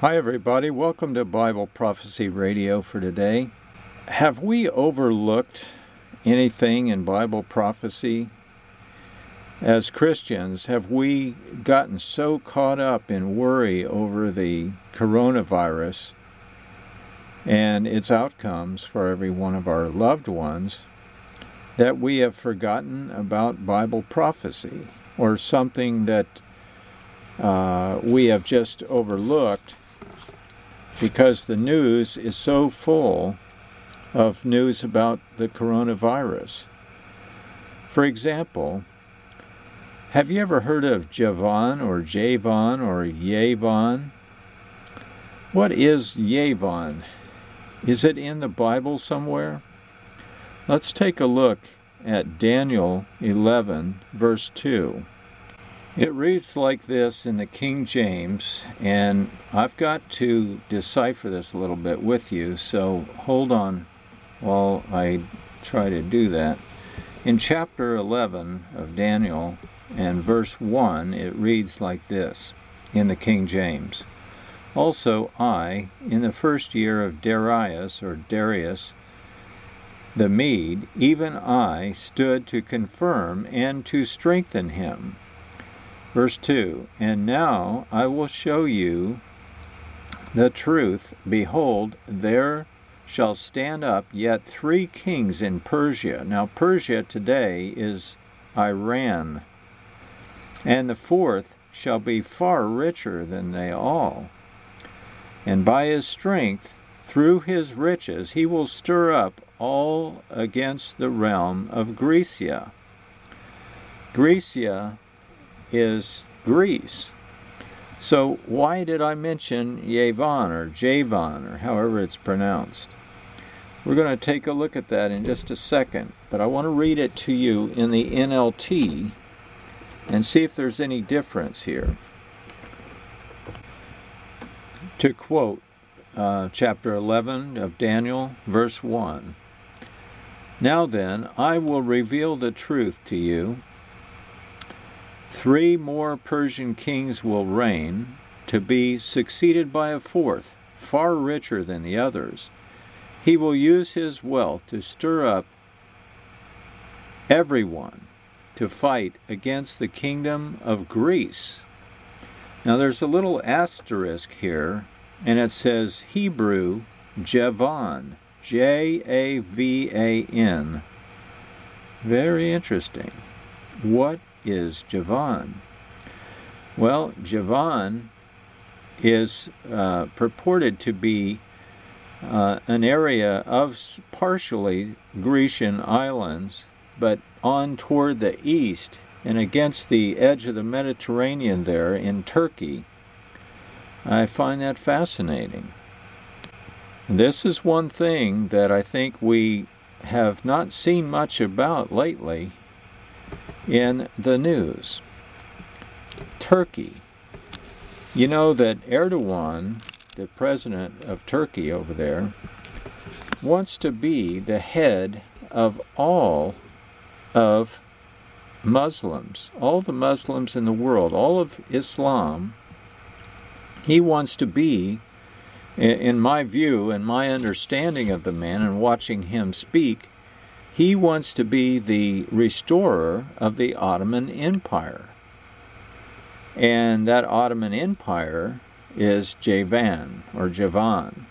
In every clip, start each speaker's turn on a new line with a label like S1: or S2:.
S1: Hi, everybody. Welcome to Bible Prophecy Radio for today. Have we overlooked anything in Bible prophecy? As Christians, have we gotten so caught up in worry over the coronavirus and its outcomes for every one of our loved ones that we have forgotten about Bible prophecy or something that uh, we have just overlooked because the news is so full of news about the coronavirus. For example, have you ever heard of Javan or Javon or Yavon? What is Yavon? Is it in the Bible somewhere? Let's take a look at Daniel 11, verse 2. It reads like this in the King James, and I've got to decipher this a little bit with you, so hold on while I try to do that. In chapter 11 of Daniel and verse 1, it reads like this in the King James. Also, I, in the first year of Darius or Darius the Mede, even I stood to confirm and to strengthen him Verse 2 And now I will show you the truth. Behold, there shall stand up yet three kings in Persia. Now, Persia today is Iran. And the fourth shall be far richer than they all. And by his strength, through his riches, he will stir up all against the realm of Grecia. Grecia is Greece. So, why did I mention Yavon or Javon or however it's pronounced? We're going to take a look at that in just a second, but I want to read it to you in the NLT and see if there's any difference here. To quote uh, chapter 11 of Daniel, verse 1 Now then, I will reveal the truth to you Three more Persian kings will reign, to be succeeded by a fourth, far richer than the others. He will use his wealth to stir up everyone to fight against the kingdom of Greece. Now there's a little asterisk here, and it says Hebrew Javan, J A V A N. Very interesting. What is Javan? Well, Javan is uh, purported to be uh, an area of partially Grecian islands, but on toward the east and against the edge of the Mediterranean there in Turkey. I find that fascinating. This is one thing that I think we have not seen much about lately in the news. Turkey. You know that Erdogan, the president of Turkey over there, wants to be the head of all of Muslims, all the Muslims in the world, all of Islam. He wants to be, in my view and my understanding of the man and watching him speak, he wants to be the restorer of the Ottoman Empire. And that Ottoman Empire is Javan or Javan.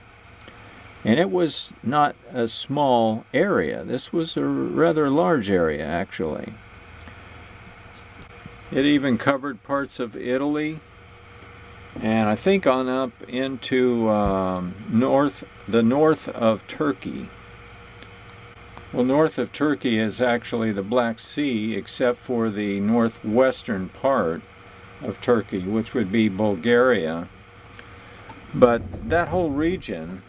S1: And it was not a small area. This was a rather large area, actually. It even covered parts of Italy, and I think on up into um, north, the north of Turkey. Well, north of Turkey is actually the Black Sea, except for the northwestern part of Turkey, which would be Bulgaria. But that whole region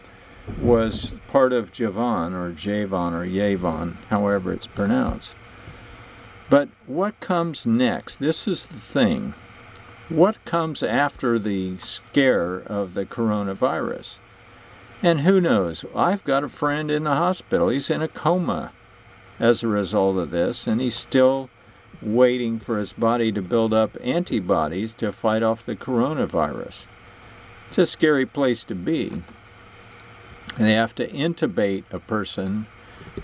S1: was part of Javan or Javan or Yavon, however it's pronounced. But what comes next? This is the thing. What comes after the scare of the coronavirus? And who knows? I've got a friend in the hospital. He's in a coma as a result of this, and he's still waiting for his body to build up antibodies to fight off the coronavirus. It's a scary place to be. And they have to intubate a person,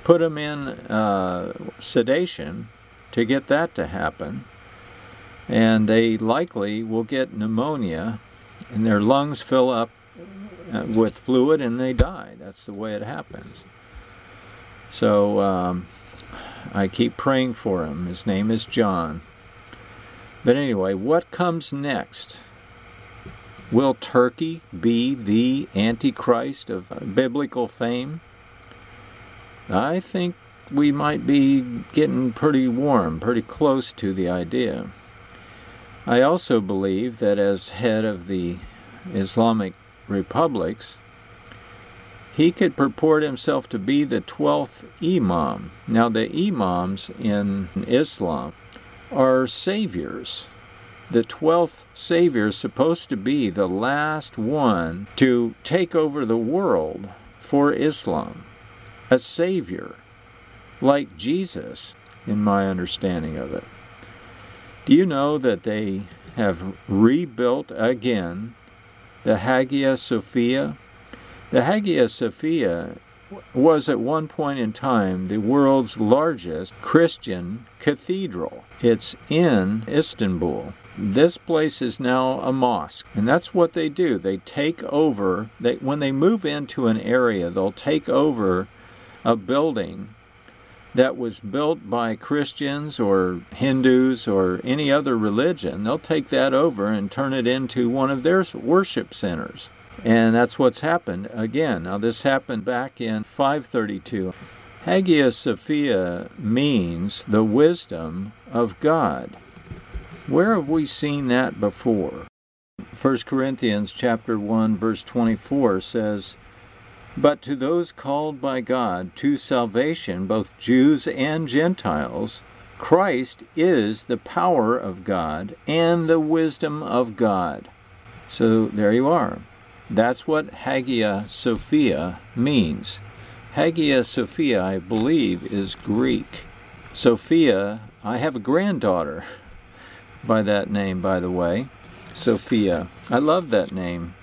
S1: put them in uh, sedation to get that to happen. And they likely will get pneumonia and their lungs fill up with fluid and they die. That's the way it happens. So um, I keep praying for him. His name is John. But anyway, what comes next? Will Turkey be the Antichrist of biblical fame? I think we might be getting pretty warm, pretty close to the idea. I also believe that as head of the Islamic republics, he could purport himself to be the 12th Imam. Now, the Imams in Islam are saviors. The 12th Savior is supposed to be the last one to take over the world for Islam. A Savior, like Jesus, in my understanding of it. Do you know that they have rebuilt again the Hagia Sophia? The Hagia Sophia was at one point in time the world's largest Christian cathedral. It's in Istanbul. This place is now a mosque, and that's what they do. They take over, they, when they move into an area, they'll take over a building that was built by Christians or Hindus or any other religion. They'll take that over and turn it into one of their worship centers. And that's what's happened again. Now, this happened back in 532. Hagia Sophia means the wisdom of God. Where have we seen that before? 1 Corinthians chapter 1 verse 24 says, "But to those called by God to salvation, both Jews and Gentiles, Christ is the power of God and the wisdom of God." So there you are. That's what Hagia Sophia means. Hagia Sophia, I believe, is Greek. Sophia, I have a granddaughter by that name, by the way, Sophia. I love that name.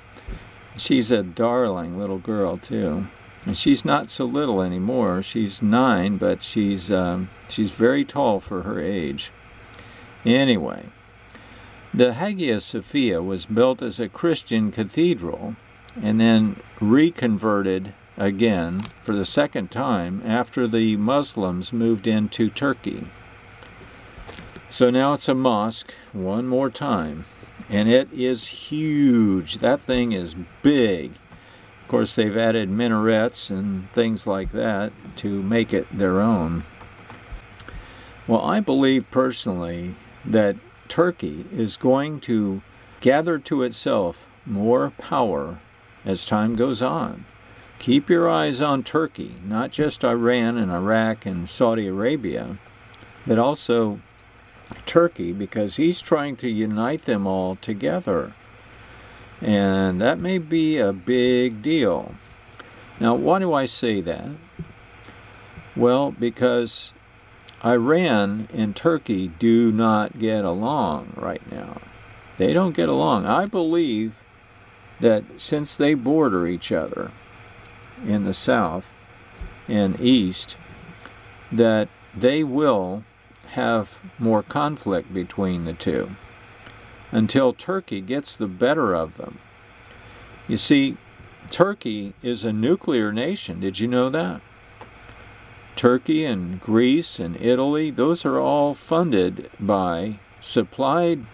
S1: She's a darling little girl, too. And she's not so little anymore. She's nine, but she's, um, she's very tall for her age. Anyway, the Hagia Sophia was built as a Christian cathedral and then reconverted again for the second time after the Muslims moved into Turkey. So now it's a mosque one more time, and it is huge. That thing is big. Of course, they've added minarets and things like that to make it their own. Well, I believe personally that Turkey is going to gather to itself more power as time goes on. Keep your eyes on Turkey, not just Iran and Iraq and Saudi Arabia, but also Turkey, because he's trying to unite them all together. And that may be a big deal. Now, why do I say that? Well, because Iran and Turkey do not get along right now. They don't get along. I believe that since they border each other in the south and east, that they will have more conflict between the two until Turkey gets the better of them. You see, Turkey is a nuclear nation. Did you know that? Turkey and Greece and Italy, those are all funded by, supplied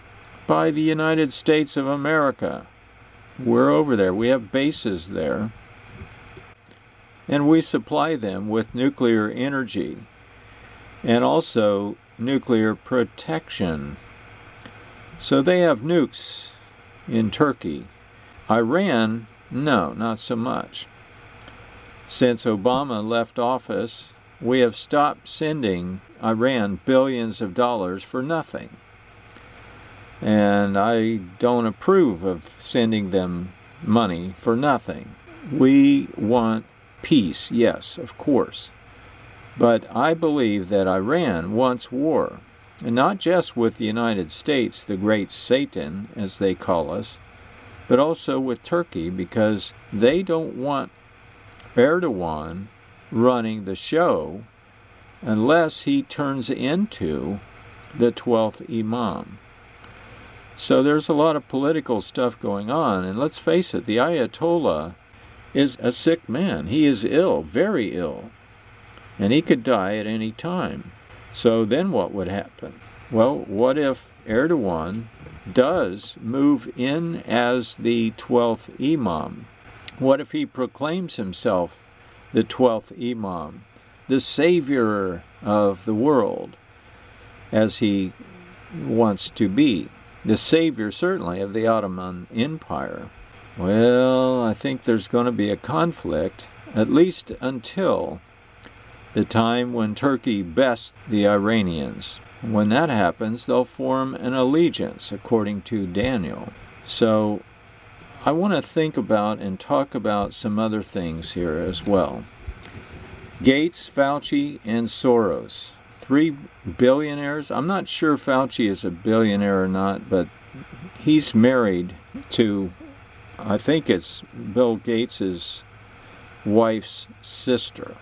S1: by the United States of America. We're over there, we have bases there. And we supply them with nuclear energy and also nuclear protection. So they have nukes in Turkey. Iran, no, not so much. Since Obama left office, we have stopped sending Iran billions of dollars for nothing. And I don't approve of sending them money for nothing. We want peace, yes, of course. But I believe that Iran wants war, and not just with the United States, the great Satan, as they call us, but also with Turkey because they don't want Erdogan running the show unless he turns into the 12th Imam. So there's a lot of political stuff going on, and let's face it, the Ayatollah is a sick man. He is ill, very ill, and he could die at any time. So then what would happen? Well, what if Erdogan does move in as the 12th Imam? What if he proclaims himself the 12th Imam, the savior of the world, as he wants to be? The savior, certainly, of the Ottoman Empire. Well, I think there's going to be a conflict, at least until the time when Turkey bests the Iranians. When that happens, they'll form an allegiance, according to Daniel. So I want to think about and talk about some other things here as well. Gates, Fauci, and Soros. Three billionaires. I'm not sure Fauci is a billionaire or not, but he's married to, I think it's Bill Gates's wife's sister.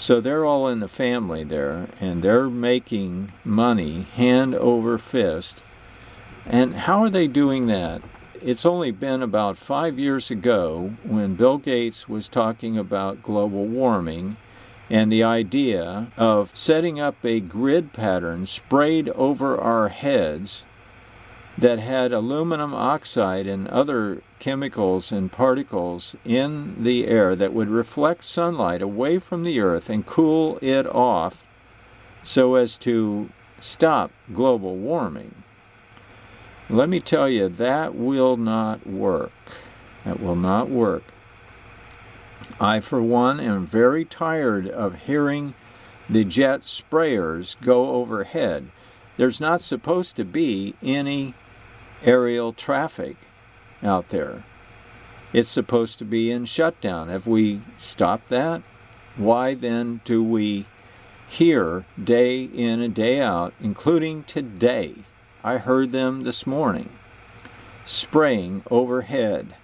S1: So they're all in the family there, and they're making money hand over fist. And how are they doing that? It's only been about five years ago when Bill Gates was talking about global warming and the idea of setting up a grid pattern sprayed over our heads that had aluminum oxide and other chemicals and particles in the air that would reflect sunlight away from the earth and cool it off so as to stop global warming. Let me tell you, that will not work. That will not work. I, for one, am very tired of hearing the jet sprayers go overhead. There's not supposed to be any aerial traffic out there. It's supposed to be in shutdown. Have we stopped that? Why then do we hear day in and day out, including today? I heard them this morning spraying overhead.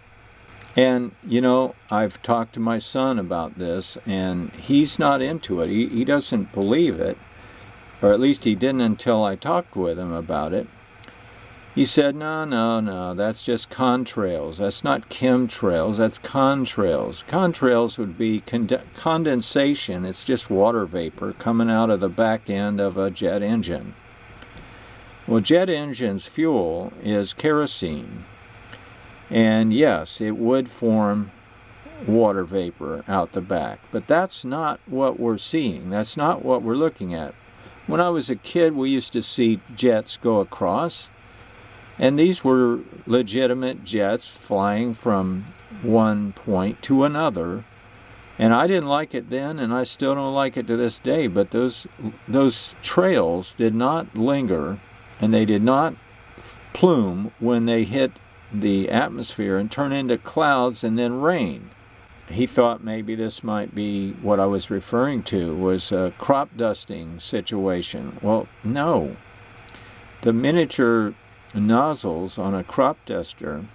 S1: And, you know, I've talked to my son about this, and he's not into it. He, he doesn't believe it, or at least he didn't until I talked with him about it. He said, no, no, no, that's just contrails. That's not chemtrails, that's contrails. Contrails would be cond- condensation, it's just water vapor coming out of the back end of a jet engine. Well, jet engine's fuel is kerosene. And yes, it would form water vapor out the back. But that's not what we're seeing. That's not what we're looking at. When I was a kid, we used to see jets go across and these were legitimate jets flying from one point to another. And I didn't like it then, and I still don't like it to this day. But those those trails did not linger, and they did not plume when they hit the atmosphere and turn into clouds and then rain. He thought maybe this might be what I was referring to was a crop dusting situation. Well, no. The miniature nozzles on a crop duster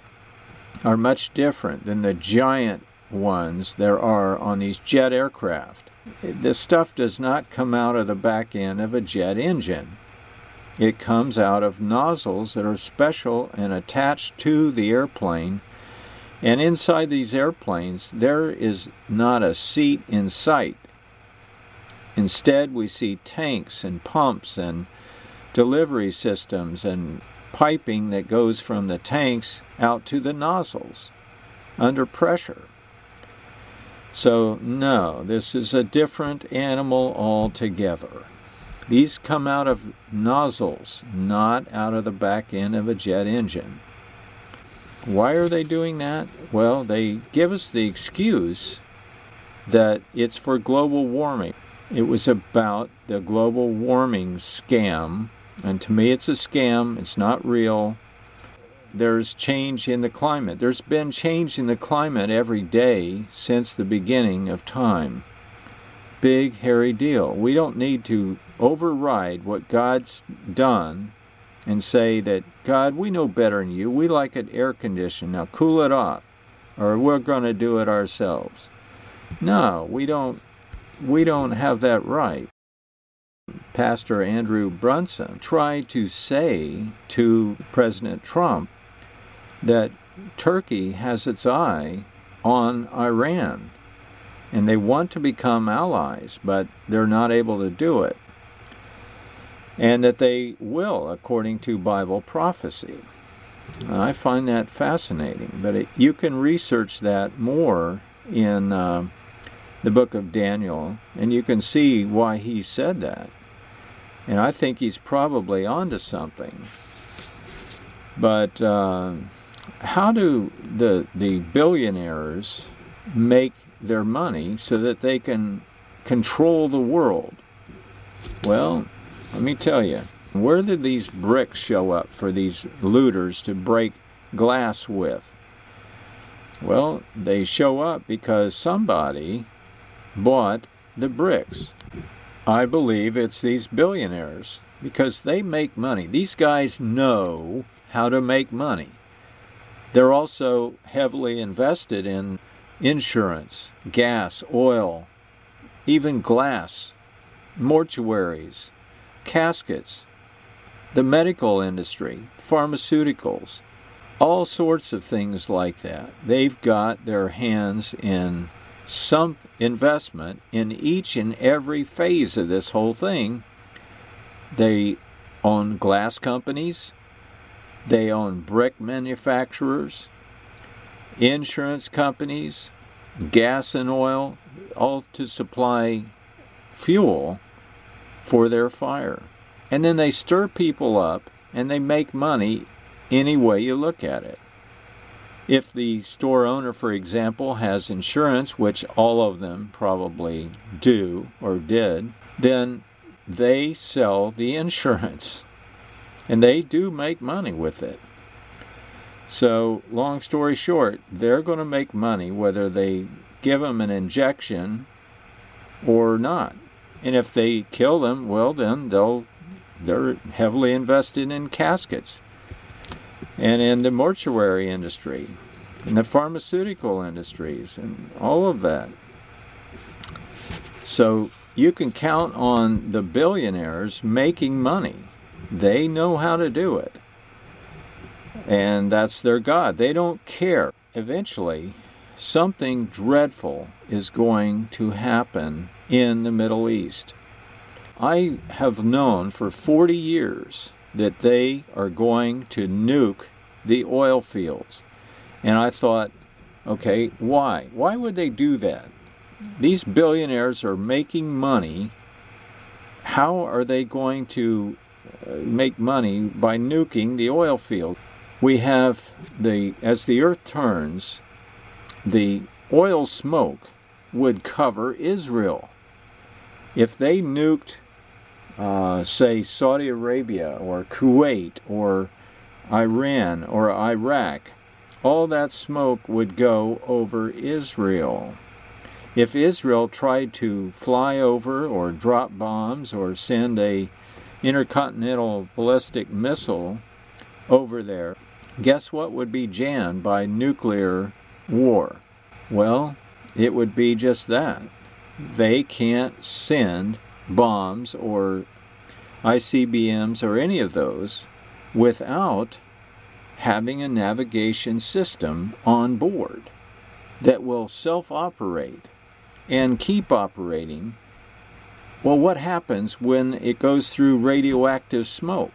S1: are much different than the giant ones there are on these jet aircraft. This stuff does not come out of the back end of a jet engine. It comes out of nozzles that are special and attached to the airplane. And inside these airplanes, there is not a seat in sight. Instead, we see tanks and pumps and delivery systems and piping that goes from the tanks out to the nozzles under pressure. So, no, this is a different animal altogether. These come out of nozzles, not out of the back end of a jet engine. Why are they doing that? Well, they give us the excuse that it's for global warming. It was about the global warming scam and to me, it's a scam, it's not real. There's change in the climate. There's been change in the climate every day since the beginning of time. Big, hairy deal. We don't need to override what God's done and say that, God, we know better than you. We like it air conditioned. Now cool it off, or we're going to do it ourselves. No, we don't. We don't have that right. Pastor Andrew Brunson tried to say to President Trump that Turkey has its eye on Iran and they want to become allies, but they're not able to do it. And that they will, according to Bible prophecy. I find that fascinating, but it, you can research that more in uh, the book of Daniel, and you can see why he said that. And I think he's probably onto something. But uh, how do the the billionaires make their money so that they can control the world? Well, let me tell you, where did these bricks show up for these looters to break glass with? Well, they show up because somebody bought the bricks. I believe it's these billionaires because they make money. These guys know how to make money. They're also heavily invested in insurance, gas, oil, even glass, mortuaries, caskets, the medical industry, pharmaceuticals, all sorts of things like that. They've got their hands in some investment in each and every phase of this whole thing. They own glass companies, they own brick manufacturers, insurance companies, gas and oil, all to supply fuel for their fire. And then they stir people up and they make money any way you look at it. If the store owner, for example, has insurance, which all of them probably do or did, then they sell the insurance and they do make money with it. So, long story short, they're going to make money whether they give them an injection or not. And if they kill them, well, then they'll they're heavily invested in caskets and in the mortuary industry, in the pharmaceutical industries, and all of that. So you can count on the billionaires making money. They know how to do it and that's their God. They don't care. Eventually, something dreadful is going to happen in the Middle East. I have known for 40 years that they are going to nuke the oil fields. And I thought, okay, why? Why would they do that? These billionaires are making money. How are they going to uh, make money by nuking the oil field? we have the as the earth turns the oil smoke would cover israel. If they nuked uh, say saudi arabia or kuwait or iran or iraq all that smoke would go over israel. If israel tried to fly over or drop bombs or send a intercontinental ballistic missile over there guess what would be jammed by nuclear war? Well, it would be just that. They can't send bombs or ICBMs or any of those without having a navigation system on board that will self operate and keep operating. Well, what happens when it goes through radioactive smoke?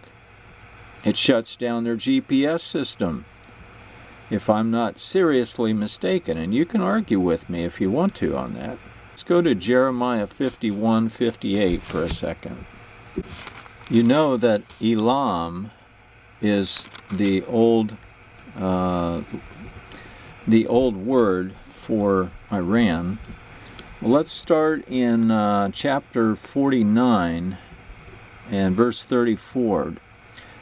S1: It shuts down their GPS system. If I'm not seriously mistaken, and you can argue with me if you want to on that. Let's go to Jeremiah 51 58 for a second. You know that Elam is the old uh, the old word for Iran. Well, let's start in uh, chapter 49 and verse 34.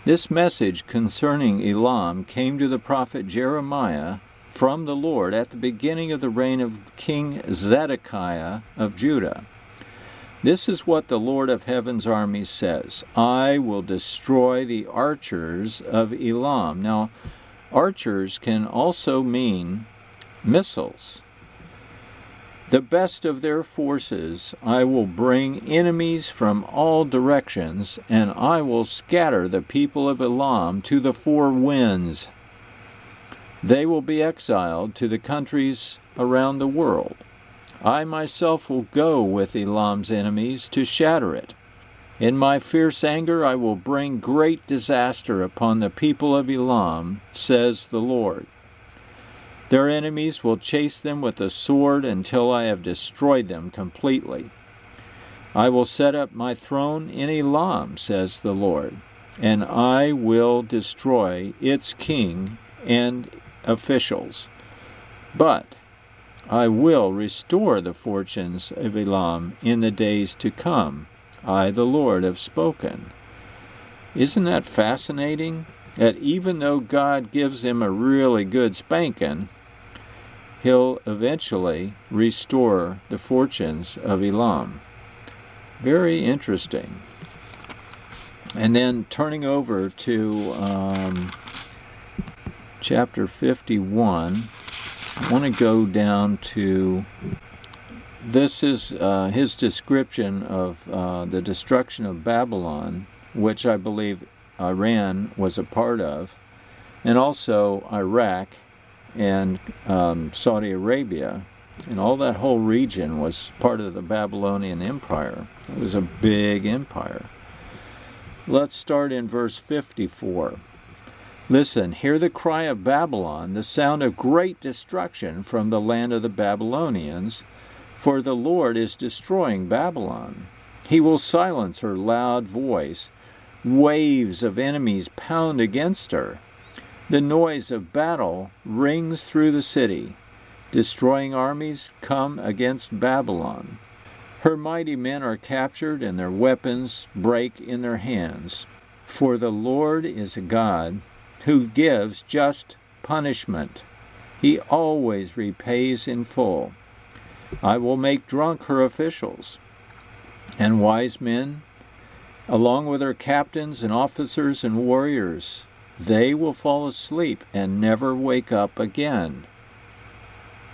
S1: This message concerning Elam came to the prophet Jeremiah from the Lord at the beginning of the reign of King Zedekiah of Judah. This is what the Lord of Heaven's armies says I will destroy the archers of Elam. Now, archers can also mean missiles. The best of their forces I will bring enemies from all directions, and I will scatter the people of Elam to the four winds. They will be exiled to the countries around the world. I myself will go with Elam's enemies to shatter it. In my fierce anger I will bring great disaster upon the people of Elam, says the Lord. Their enemies will chase them with a sword until I have destroyed them completely. I will set up my throne in Elam, says the Lord, and I will destroy its king and officials. But I will restore the fortunes of Elam in the days to come. I, the Lord, have spoken. Isn't that fascinating? That even though God gives him a really good spanking, he'll eventually restore the fortunes of Elam. Very interesting. And then turning over to um, chapter 51. I want to go down to this is uh, his description of uh, the destruction of Babylon, which I believe Iran was a part of, and also Iraq and um, Saudi Arabia, and all that whole region was part of the Babylonian Empire. It was a big empire. Let's start in verse 54. Listen, hear the cry of Babylon, the sound of great destruction from the land of the Babylonians, for the Lord is destroying Babylon. He will silence her loud voice. Waves of enemies pound against her. The noise of battle rings through the city. Destroying armies come against Babylon. Her mighty men are captured, and their weapons break in their hands. For the Lord is a God who gives just punishment. He always repays in full. I will make drunk her officials and wise men, along with her captains and officers and warriors. They will fall asleep and never wake up again.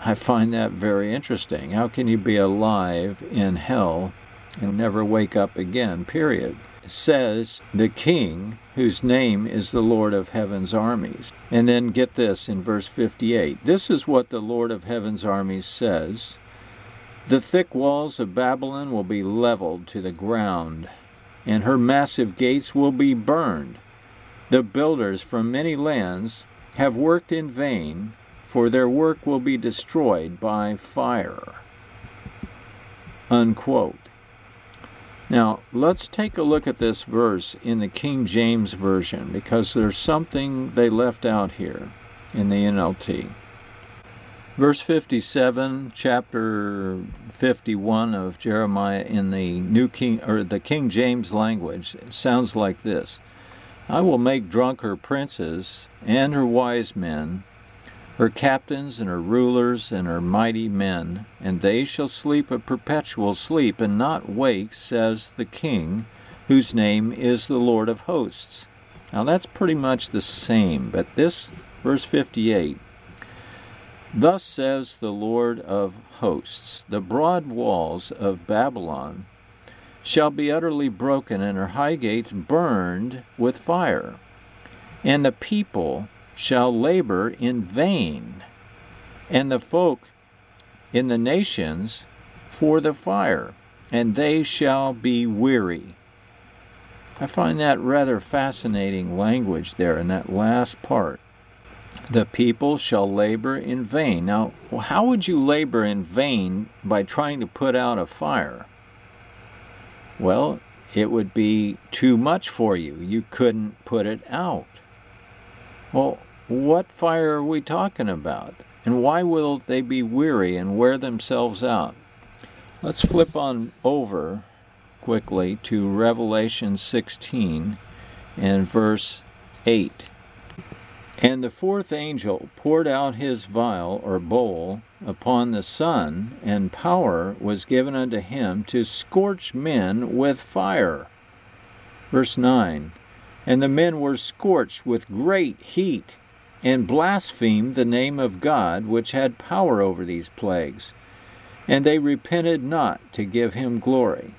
S1: I find that very interesting. How can you be alive in hell and never wake up again? Period says the king, whose name is the Lord of heaven's armies. And then get this in verse 58 this is what the Lord of heaven's armies says The thick walls of Babylon will be leveled to the ground, and her massive gates will be burned. The builders from many lands have worked in vain, for their work will be destroyed by fire. Unquote. Now, let's take a look at this verse in the King James Version because there's something they left out here in the NLT. Verse 57, chapter 51 of Jeremiah in the New King or the King James language sounds like this. I will make drunk her princes and her wise men her captains and her rulers and her mighty men, and they shall sleep a perpetual sleep and not wake, says the King, whose name is the Lord of hosts. Now that's pretty much the same, but this, verse 58, Thus says the Lord of hosts, the broad walls of Babylon shall be utterly broken, and her high gates burned with fire, and the people shall labor in vain, and the folk in the nations for the fire, and they shall be weary. I find that rather fascinating language there in that last part. The people shall labor in vain. Now, how would you labor in vain by trying to put out a fire? Well, it would be too much for you. You couldn't put it out. Well, what fire are we talking about? And why will they be weary and wear themselves out? Let's flip on over quickly to Revelation 16 and verse 8. And the fourth angel poured out his vial or bowl upon the sun, and power was given unto him to scorch men with fire. Verse 9 And the men were scorched with great heat, and blasphemed the name of God, which had power over these plagues. And they repented not to give him glory.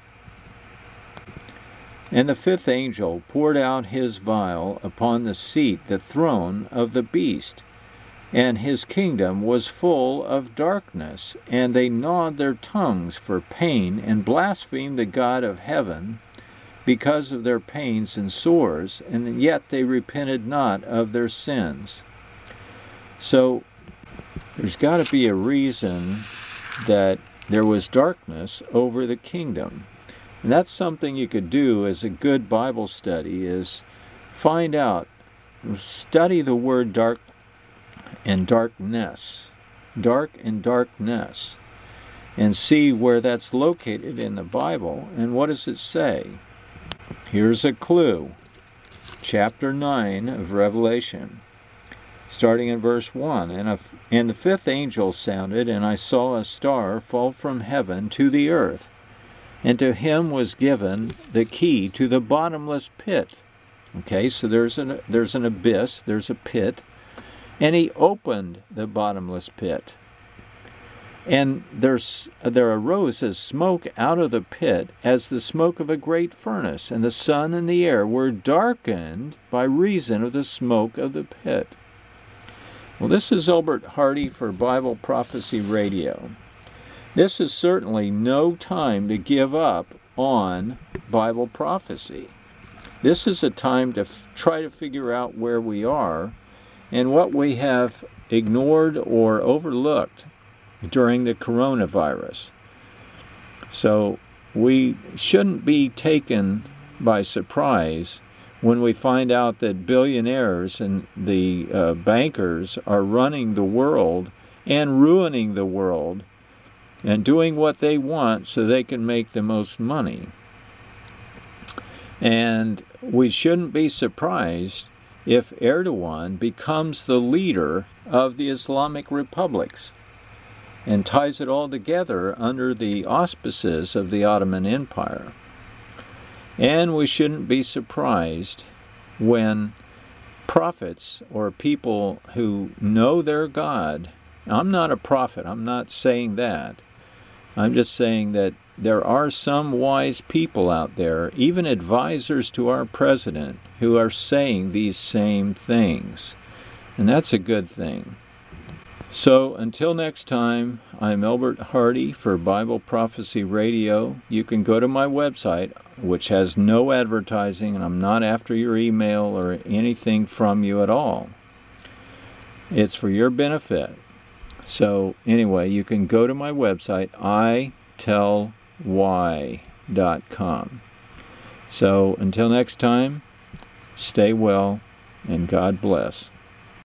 S1: And the fifth angel poured out his vial upon the seat, the throne of the beast, and his kingdom was full of darkness, and they gnawed their tongues for pain, and blasphemed the God of heaven because of their pains and sores, and yet they repented not of their sins. So there's got to be a reason that there was darkness over the kingdom. And that's something you could do as a good Bible study is find out, study the word dark and darkness, dark and darkness, and see where that's located in the Bible and what does it say. Here's a clue. Chapter 9 of Revelation, starting in verse 1. And, a, and the fifth angel sounded, and I saw a star fall from heaven to the earth and to him was given the key to the bottomless pit. Okay, so there's an there's an abyss, there's a pit, and he opened the bottomless pit. And there's there arose a smoke out of the pit as the smoke of a great furnace, and the sun and the air were darkened by reason of the smoke of the pit. Well, this is Elbert Hardy for Bible Prophecy Radio. This is certainly no time to give up on Bible prophecy. This is a time to f- try to figure out where we are and what we have ignored or overlooked during the coronavirus. So we shouldn't be taken by surprise when we find out that billionaires and the uh, bankers are running the world and ruining the world and doing what they want so they can make the most money. And we shouldn't be surprised if Erdogan becomes the leader of the Islamic republics and ties it all together under the auspices of the Ottoman Empire. And we shouldn't be surprised when prophets or people who know their God, I'm not a prophet, I'm not saying that, I'm just saying that there are some wise people out there, even advisors to our president, who are saying these same things. And that's a good thing. So until next time, I'm Elbert Hardy for Bible Prophecy Radio. You can go to my website, which has no advertising, and I'm not after your email or anything from you at all. It's for your benefit. So, anyway, you can go to my website, itellwhy.com. So, until next time, stay well and God bless.